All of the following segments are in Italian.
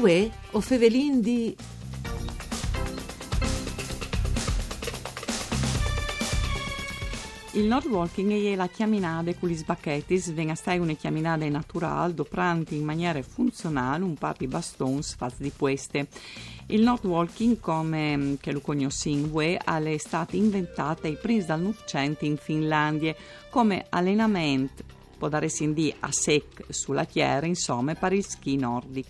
Uè, o fevelin di... Il Nord Walking è la chiaminade con gli sbacchetis, venga stai una chiaminade naturale, dopranti in maniera funzionale un papi bastons faz di queste. Il Nord Walking, come mm, che lo conosciamo, è stato inventato ai primi dal Novecento in Finlandia. Come allenamento, può dare sin di a sec sulla chiera, insomma, per il ski nordico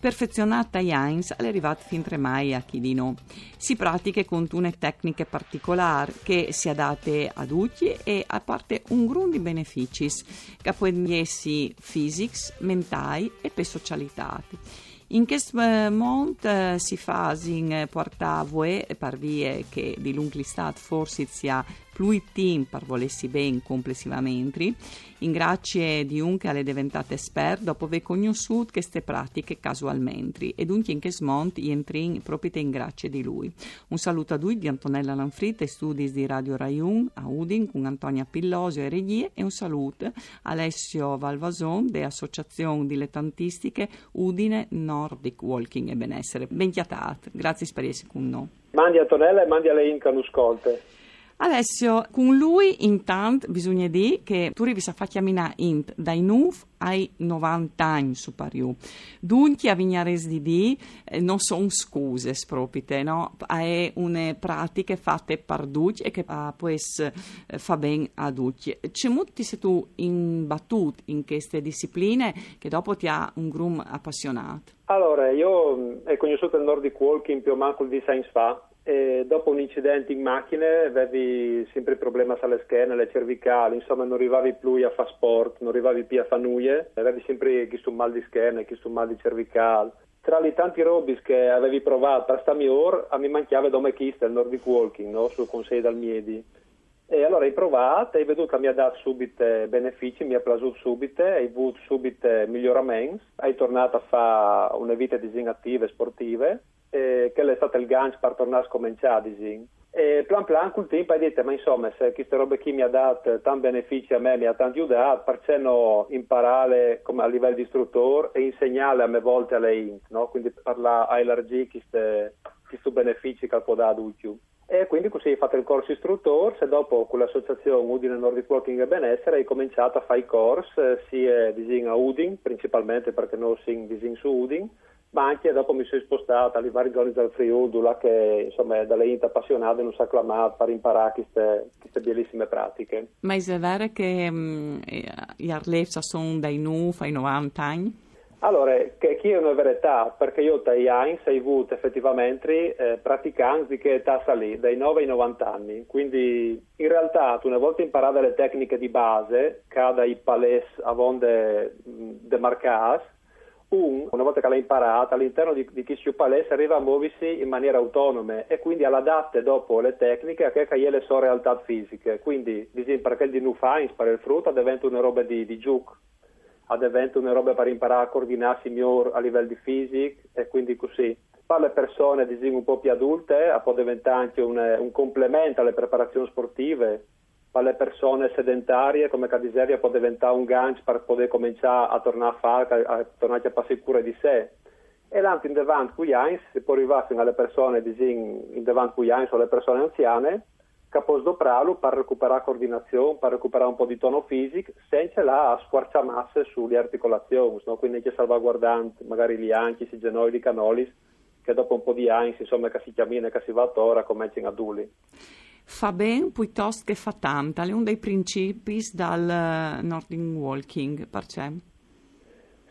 perfezionata Heinz è arrivata fin tremai a chi di no. Si pratica con une tecniche particolari che si adatte a tutti e a parte un gruppo di benefici che può essere fisici, mentali e per socialità. In questo mondo eh, si fa in portavoe per vie che di l'unglistat forse sia più team per volessi ben complessivamente, in grazie di un che è diventato esperto dopo aver conosciuto queste pratiche casualmente e dunque in questo mondo entri proprio in grazie di lui. Un saluto a lui di Antonella Lanfritta e studi di Radio Raiun a Udin con Antonia Pillosio e Regie e un saluto a Alessio Valvason dell'Associazione Dilettantistiche Udine Nordic Walking e Benessere. Ben chiatat, grazie per essere con noi. Mandi Antonella e mandi a lei in canuscolte. Alessio, con lui intanto bisogna dire che tu rivi a fare camminare int dai NUF ai 90 anni superiori. Dunque a Vignares di D eh, non sono scuse proprio, no? È una pratica fatta per tutti e che ah, pues, eh, fa bene a tutti. C'è molti se tu imbattuto in queste discipline che dopo ti ha un grum appassionato? Allora, io mm, ho conosciuto il Nordic Walking più o meno di anni fa dopo un incidente in macchina avevi sempre problemi alle schiene, alle cervicali, insomma non arrivavi più a fare sport, non arrivavi più a fare nuie, avevi sempre questo mal di schiena, questo mal di cervicale. Tra i tanti robis che avevi provato per stami ora, a mi mancava Dome Kist, il Nordic Walking, no? sul consiglio dal Miedi. E allora hai provato, hai veduto che mi ha dato subito benefici, mi ha piaciuto subito, hai avuto subito miglioramenti, hai tornato a fare una vita disegnative e sportive eh, che è stato il gancio per tornare a scominciare e plan plan col tempo hai detto ma insomma se queste robe qui mi ha dato tanti benefici a me mi ha tanto aiutato perché non imparare a livello di istruttore e insegnare a me volte alle int no? quindi parlare a elargire questi benefici che può dare adulti e quindi così hai fatto il corso istruttore e dopo con l'associazione Udine Nordic Walking e Benessere hai cominciato a fare i corsi sia a Udin principalmente perché non si disin su Udin ma anche dopo mi sono spostata alle varie zone del Friuli, là che insomma dalle int appassionate non sa clamare per imparare queste, queste bellissime pratiche. Ma è vero che um, gli arlefsa sono dai nu fai 90 anni? Allora, che chi è una verità, perché io dai anni ho avuto effettivamente eh, praticanti che età salì, dai 9 ai 90 anni, quindi in realtà una volta imparate le tecniche di base, cada i palès avonde demarcati, un, una volta che l'ha imparata, all'interno di, di chi si palestra arriva a muoversi in maniera autonoma e quindi all'adatte dopo le tecniche a che ha le sue realtà fisiche. Quindi, perché di Nufines, per il frutto, diventa una roba di, di giuc, diventa una roba per imparare a coordinarsi meglio a livello di fisico e quindi così. Per le persone un po' più adulte può diventare anche un, un complemento alle preparazioni sportive alle persone sedentarie come Cadiseria può diventare un gancio per poter cominciare a tornare a fare, a tornare a passare cura di sé. E l'anti in davanti cui si può arrivare fino alle persone in davanti cui o alle persone anziane che può sdoprarlo per recuperare coordinazione, per recuperare un po' di tono fisico, senza la squarciamasse sulle articolazioni, no? quindi che salvaguardando magari gli anchi, i genoi, i canoli, che dopo un po' di anni, insomma, che si cammina che si va a tora, cominciano a duli fa ben piuttosto che fa tanta, è uno dei principi dal eh, Nordic Walking, perché?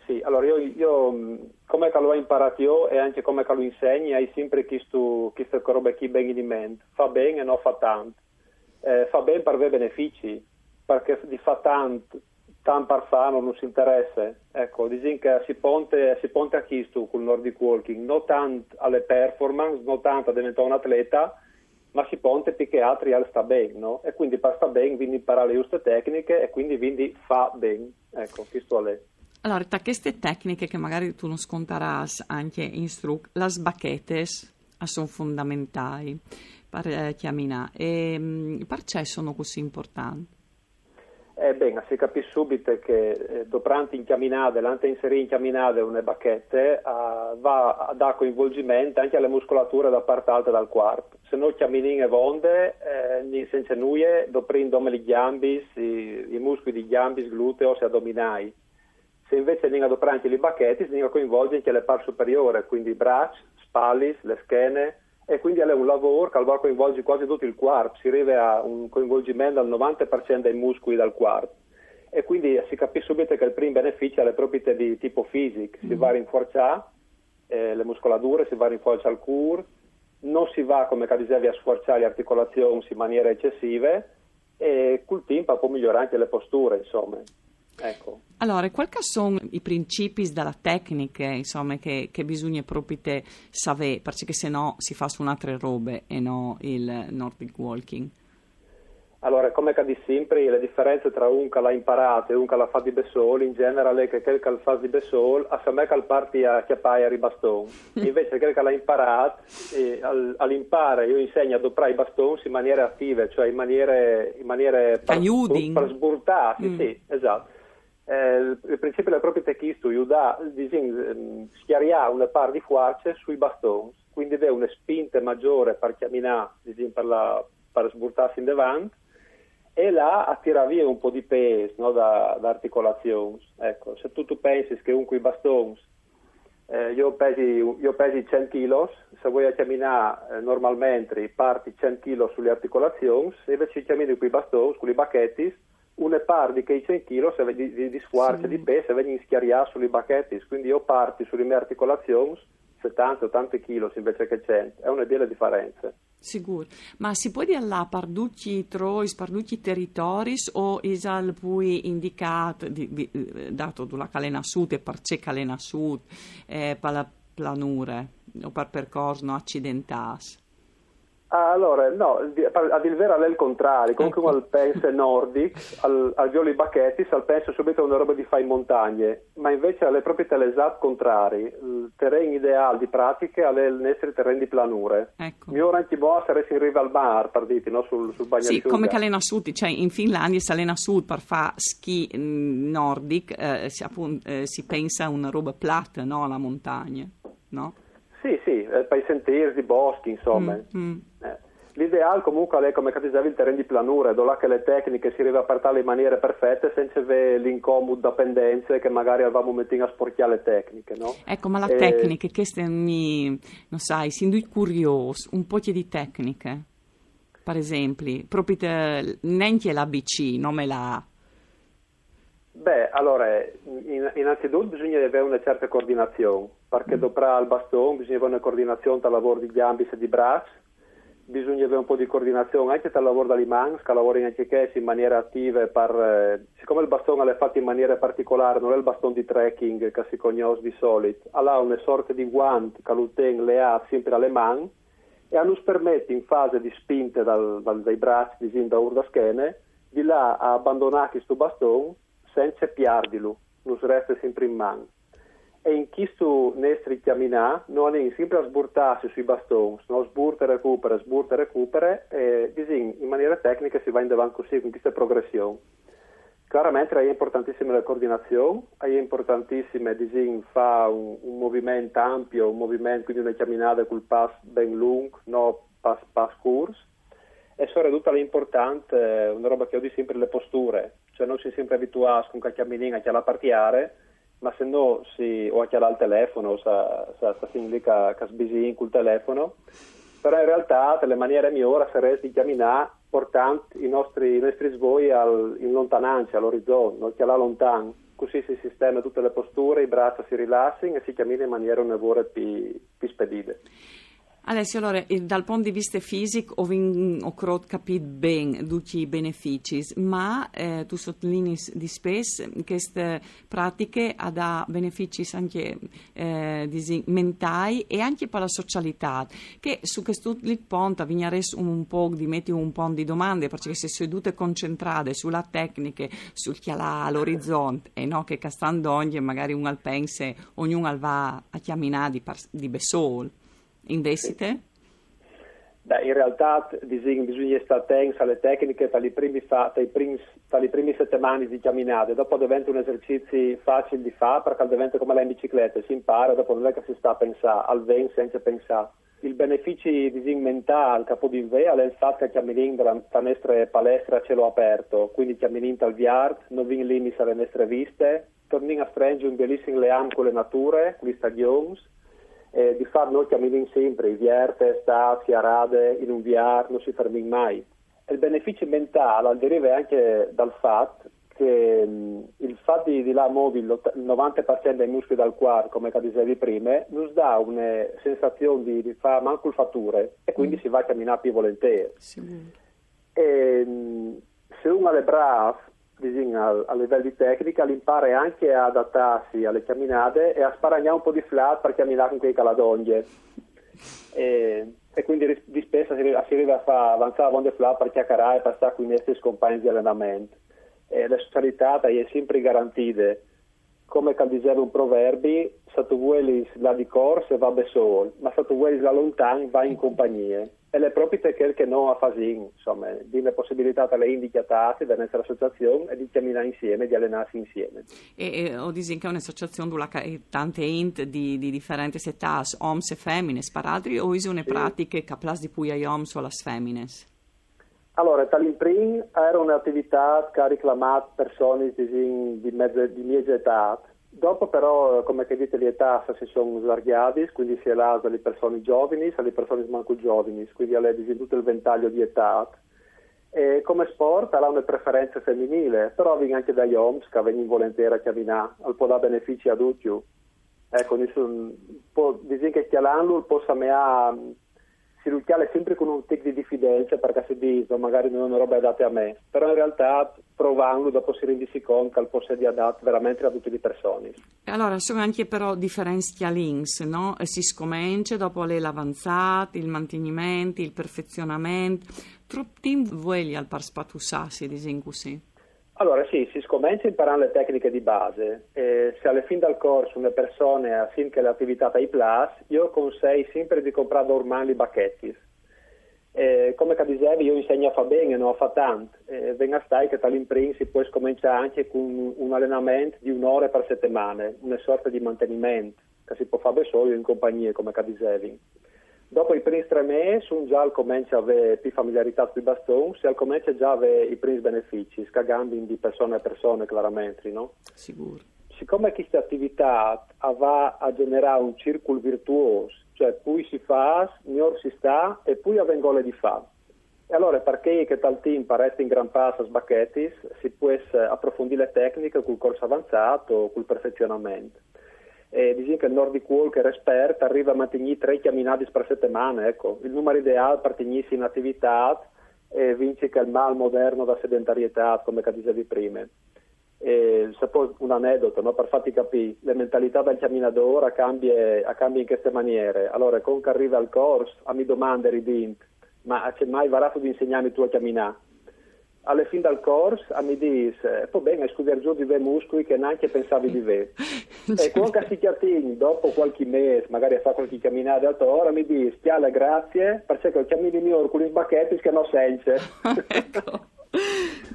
Sì, allora io, io come l'ho imparato io e anche come lo insegni, hai sempre chiesto queste robe qui ben in mente, fa bene e non fa tanto, eh, fa bene per avere benefici, perché di fa tanto, tanto per fare non si interessa, ecco, dicono che si ponte, si ponte a questo con il Nordic Walking, non tanto alle performance, non tanto a diventare un atleta, ma si ponte più che altri al sta bene, no? E quindi per sta bene, quindi imparare le giuste tecniche e quindi, quindi fa bene. Ecco, questo è. Allora, tra queste tecniche che magari tu non scontaras anche in struc, le sbacchetes sono fondamentali per eh, camminare. E ehm, perché sono così importanti? Eh bene, si capisce subito che eh, doprante in chiaminade, l'ante inserire in chiaminade una bacchette, uh, va a dare coinvolgimento anche alle muscolature da parte alta del corpo. Se no chiaminine vonde, eh, senza nuie, doprindome gli gambis, i, i muscoli di gambis, gluteos e addominai. Se invece ne adoprante i bacchetti, si coinvolge anche le parti superiori, quindi i braccia, spallis, le schene, e quindi è un lavoro che coinvolge quasi tutto il corpo, si arriva a un coinvolgimento al 90% dei muscoli del corpo e quindi si capisce subito che il primo beneficio è le proprietà di tipo fisico, si mm. va a rinforzare eh, le muscolature, si va a rinforzare il cuore, non si va come dicevi a sforzare le articolazioni in maniera eccessiva e col tempo può migliorare anche le posture insomma. Ecco. Allora, quali sono i principi della tecnica insomma, che, che bisogna proprio sapere, perché se no si fa su un'altra robe e no il Nordic Walking? Allora, come di sempre, le differenze tra un che l'ha imparato e un che l'ha fatto di Bessol, in generale, che quel che fa di Bessol, a me che parti a chiappare a ribaston. Invece, quel che l'ha imparato, eh, all'impare io insegno ad operare i bastoni in maniere attive, cioè in maniere, in maniere per, per sburtarsi, mm. sì, esatto eh, il principio del proprio techisto aiuta a schiariare una parte di forze sui bastoni, quindi deve una spinta maggiore per camminare, per, la, per sburtarsi in davanti e là attira via un po' di peso no, da, da, articolazioni. Ecco, se tu, tu pensi che con i bastoni eh, io, pesi, io pesi 100 kg, se vuoi camminare eh, normalmente parti 100 kg sulle articolazioni, se invece cammini con i bastoni, con i bacchetti, una parte che i 100 kg di, di, di squarcia, sì. di peso, vengono schiariati sulle bacchetti, quindi io parti sulle mie articolazioni 70-80 kg invece che 100, è una bella differenza. Sicuro, ma si può dire là parducci trois, parducci territori o isal poi indicato, di, di, eh, dato dalla calena sud e per c'è calena sud, eh, per la planure o per percorso accidentali? Allora, no, a dir vero è il contrario, comunque ecco. al pensa nordic, al, al violi bacchetti, al pensa subito a una roba di fare in montagne, ma invece alle proprietà l'esatto contrario, il terreno ideale di pratiche è il terreno di planure. Ecco. Io ora anche boh saresti in riva al bar, per dirti, no? sul, sul Sì, come Calena Sud, cioè in Finlandia si allena sud per fare ski mm, nordic, eh, si, appunto, eh, si, pensa a una roba plata, no? Alla montagna, no? Sì, sì, eh, per i sentieri, i boschi, insomma. Mm, mm. Eh. L'ideale comunque è come capisavi il terreno di planura, dove che le tecniche si arriva a partire in maniere perfette senza avere l'incomodo da pendenze che magari avevamo messo a sporchiare le tecniche, no? Ecco, ma la e... tecnica, che mi, non sai, si indui curioso, un po' di tecniche, per esempio, proprio te, neanche l'ABC, non me la... Beh, allora, in, innanzitutto bisogna avere una certa coordinazione, perché mm. dopo il bastone bisogna avere una coordinazione tra lavoro di gambe e di braccia, bisogna avere un po' di coordinazione anche tra il lavoro da mans, che lavorano anche che in maniera attiva, per, eh, siccome il bastone è fatto in maniera particolare, non è il bastone di trekking che si conosce di solito, ha una sorta di guanto che l'uten le ha sempre alle mani e a nos permette in fase di spinte dal, dal, dai bracci, di da urda schene, di là a abbandonare questo bastone senza piardilo, non resta sempre in mano. E in questo nestri camminà non è sempre a sburtarsi sui bastoni, no? sburta e recupera, sburta e recupera, e in maniera tecnica si va in avanti così con questa progressione. Chiaramente è importantissima la coordinazione, è importantissima disin, fa un, un, movimento ampio, un movimento, quindi una camminata col pass ben lungo, no pass, pass course, e soprattutto è importante, eh, una roba che ho di sempre, le posture, cioè non si è sempre abituati con una camminina che la partiare, ma se no si, o a chiamare al telefono, sa, sa, sa lì che sbisi col telefono, però in realtà le maniere migliori sarebbe di camminare portando i nostri, i nostri svoi al, in lontananza, all'orizzonte, non chiamare lontano, così si sistema tutte le posture, i braccia si rilassano e si cammina in maniera un lavoro più, più spedita. Alessio, allora, dal punto di vista fisico ho, ho capito bene tutti i benefici, ma eh, tu sottolinei di spesso che queste pratiche hanno benefici anche eh, mentali e anche per la socialità, che su questo punto viene un po' di mettere un po' di domande, perché se sedute concentrate sulla tecnica, sul chialà, all'orizzonte, e no che castando ogni magari un alpense, ognuno va a chiamare di, di Besol investite? Beh, in realtà bisogna stare attenti alle tecniche tra le prime settimane di camminate, dopo diventa un esercizio facile di fare perché diventa come la in bicicletta, si impara, dopo non è che si sta a pensare, al ven senza pensare. Il beneficio di mentale capo di ve è il fatto che camminiamo dalla nostra palestra a cielo aperto, quindi camminiamo al viard, non vi limiti alle nostre viste, torniamo a stringere un bellissimo leam con le nature, con gli stadioni, e di far noi camminiamo sempre, vierte, stati, arade, in un viard, non si fermiamo mai il beneficio mentale deriva anche dal fatto che mh, il fatto di, di là muovere il 90% dei muscoli del cuore, come dicevi prima, ci dà una sensazione di, di fare manco fatture e quindi mm. si va a camminare più volentieri. Sì. E, mh, se uno è bravo a, a livello di tecnica, impara anche a adattarsi alle camminate e a sparagnare un po' di flat per camminare con quei caladoglie. E, e quindi di spesso si arriva a fare avanzare la flap per chiacchierare e passare con i nostri compagni di allenamento. E la socialità è sempre garantita. Come diceva un proverbio, se tu vuoi la di corsa va da solo, ma se tu vuoi la lontana va in compagnia le proprie quel che non ha fatto, insomma, di una possibilità per le indicate da nostra associazione e di camminare insieme, di allenarsi insieme. E, e ho detto che è un'associazione dove tante int di, di differenti età, oms e femmine, sparadri, o una sì. pratica capace di pui ai oms o alle femmine? Allora, Talimprin era un'attività che ha reclamato persone di, di, mezzo, di mia età, Dopo però, come che dite, le età si sono slargate, quindi si è lato alle persone giovani, alle persone manco giovani, quindi ha tutto il ventaglio di età. E come sport ha una preferenza femminile, però viene anche dagli homes che vengono volentieri a camminare, può dare benefici a tutti. Ecco, nessun, può dire che chialanlo possa me si lucchiale sempre con un tic di diffidenza perché si dice magari non è una roba adatta a me, però in realtà provando dopo si rendersi conto che può essere adatto veramente a tutte le persone. Allora, sono anche però differenze all'ins, no? Si scomincia dopo le l'avanzata, il mantenimento, il perfezionamento. Troppo voglia al par spatussarsi, diciamo così. Allora sì, si scomincia imparando le tecniche di base. Eh, se alle fin dal corso una persona ha sempre l'attività ai plus, io consiglio sempre di comprare ormai i bacchetti. Eh, come dicevi, io insegno a fare bene, non a fare tanto. Eh, venga stai che dall'imprint si può scominciare anche con un allenamento di un'ora per settimana, una sorta di mantenimento, che si può fare solo in compagnia, come dicevi. Dopo i primi tre mesi, un già comincia a avere più familiarità con i bastoni, si comincia già a avere i primi benefici, scagando di persona a persona, chiaramente, no? Sicuro. Siccome questa attività va a generare un circolo virtuoso, cioè poi si fa, miglior si sta e poi avvengono di fa. E allora perché che tal team resta in gran passo a sbacchetti, si può approfondire le tecniche col corso avanzato, col perfezionamento eh, diciamo che il Nordic Walker esperto arriva a mantenere tre camminate per settimana, ecco. il numero ideale per tenersi in attività e vince il mal moderno da sedentarietà, come dicevi prima. E, se poi un aneddoto no? per farti capire, la mentalità del camminatore cambia, cambia in queste maniere. Allora, con che arriva al corso, a mi domanda ridint, ma c'è mai varato di insegnarmi tu a camminare? Alla fine del corso, a mi dice, poi bene, studiare giù di ve muscoli che neanche pensavi di ve. e quando si chiatini, dopo qualche mese, magari a fare qualche camminata a ora, mi dice, chiala grazie, perché cammini migliore con i sbacchetti che non senza. ecco.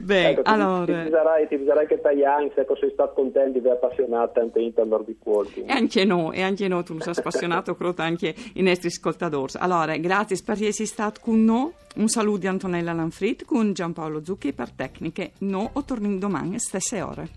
Beh, ecco, allora... Ti, sarai, ti sarai che tagliare, se sei stato contento di appassionato anche in Nordic Walking. E anche no, e anche no, tu sei appassionato, credo anche i nostri ascoltatori. Allora, grazie per essere stato con noi. Un saluto di Antonella Lanfrit con Giampaolo Zucchi per Tecniche. No, o torniamo domani, stesse ore.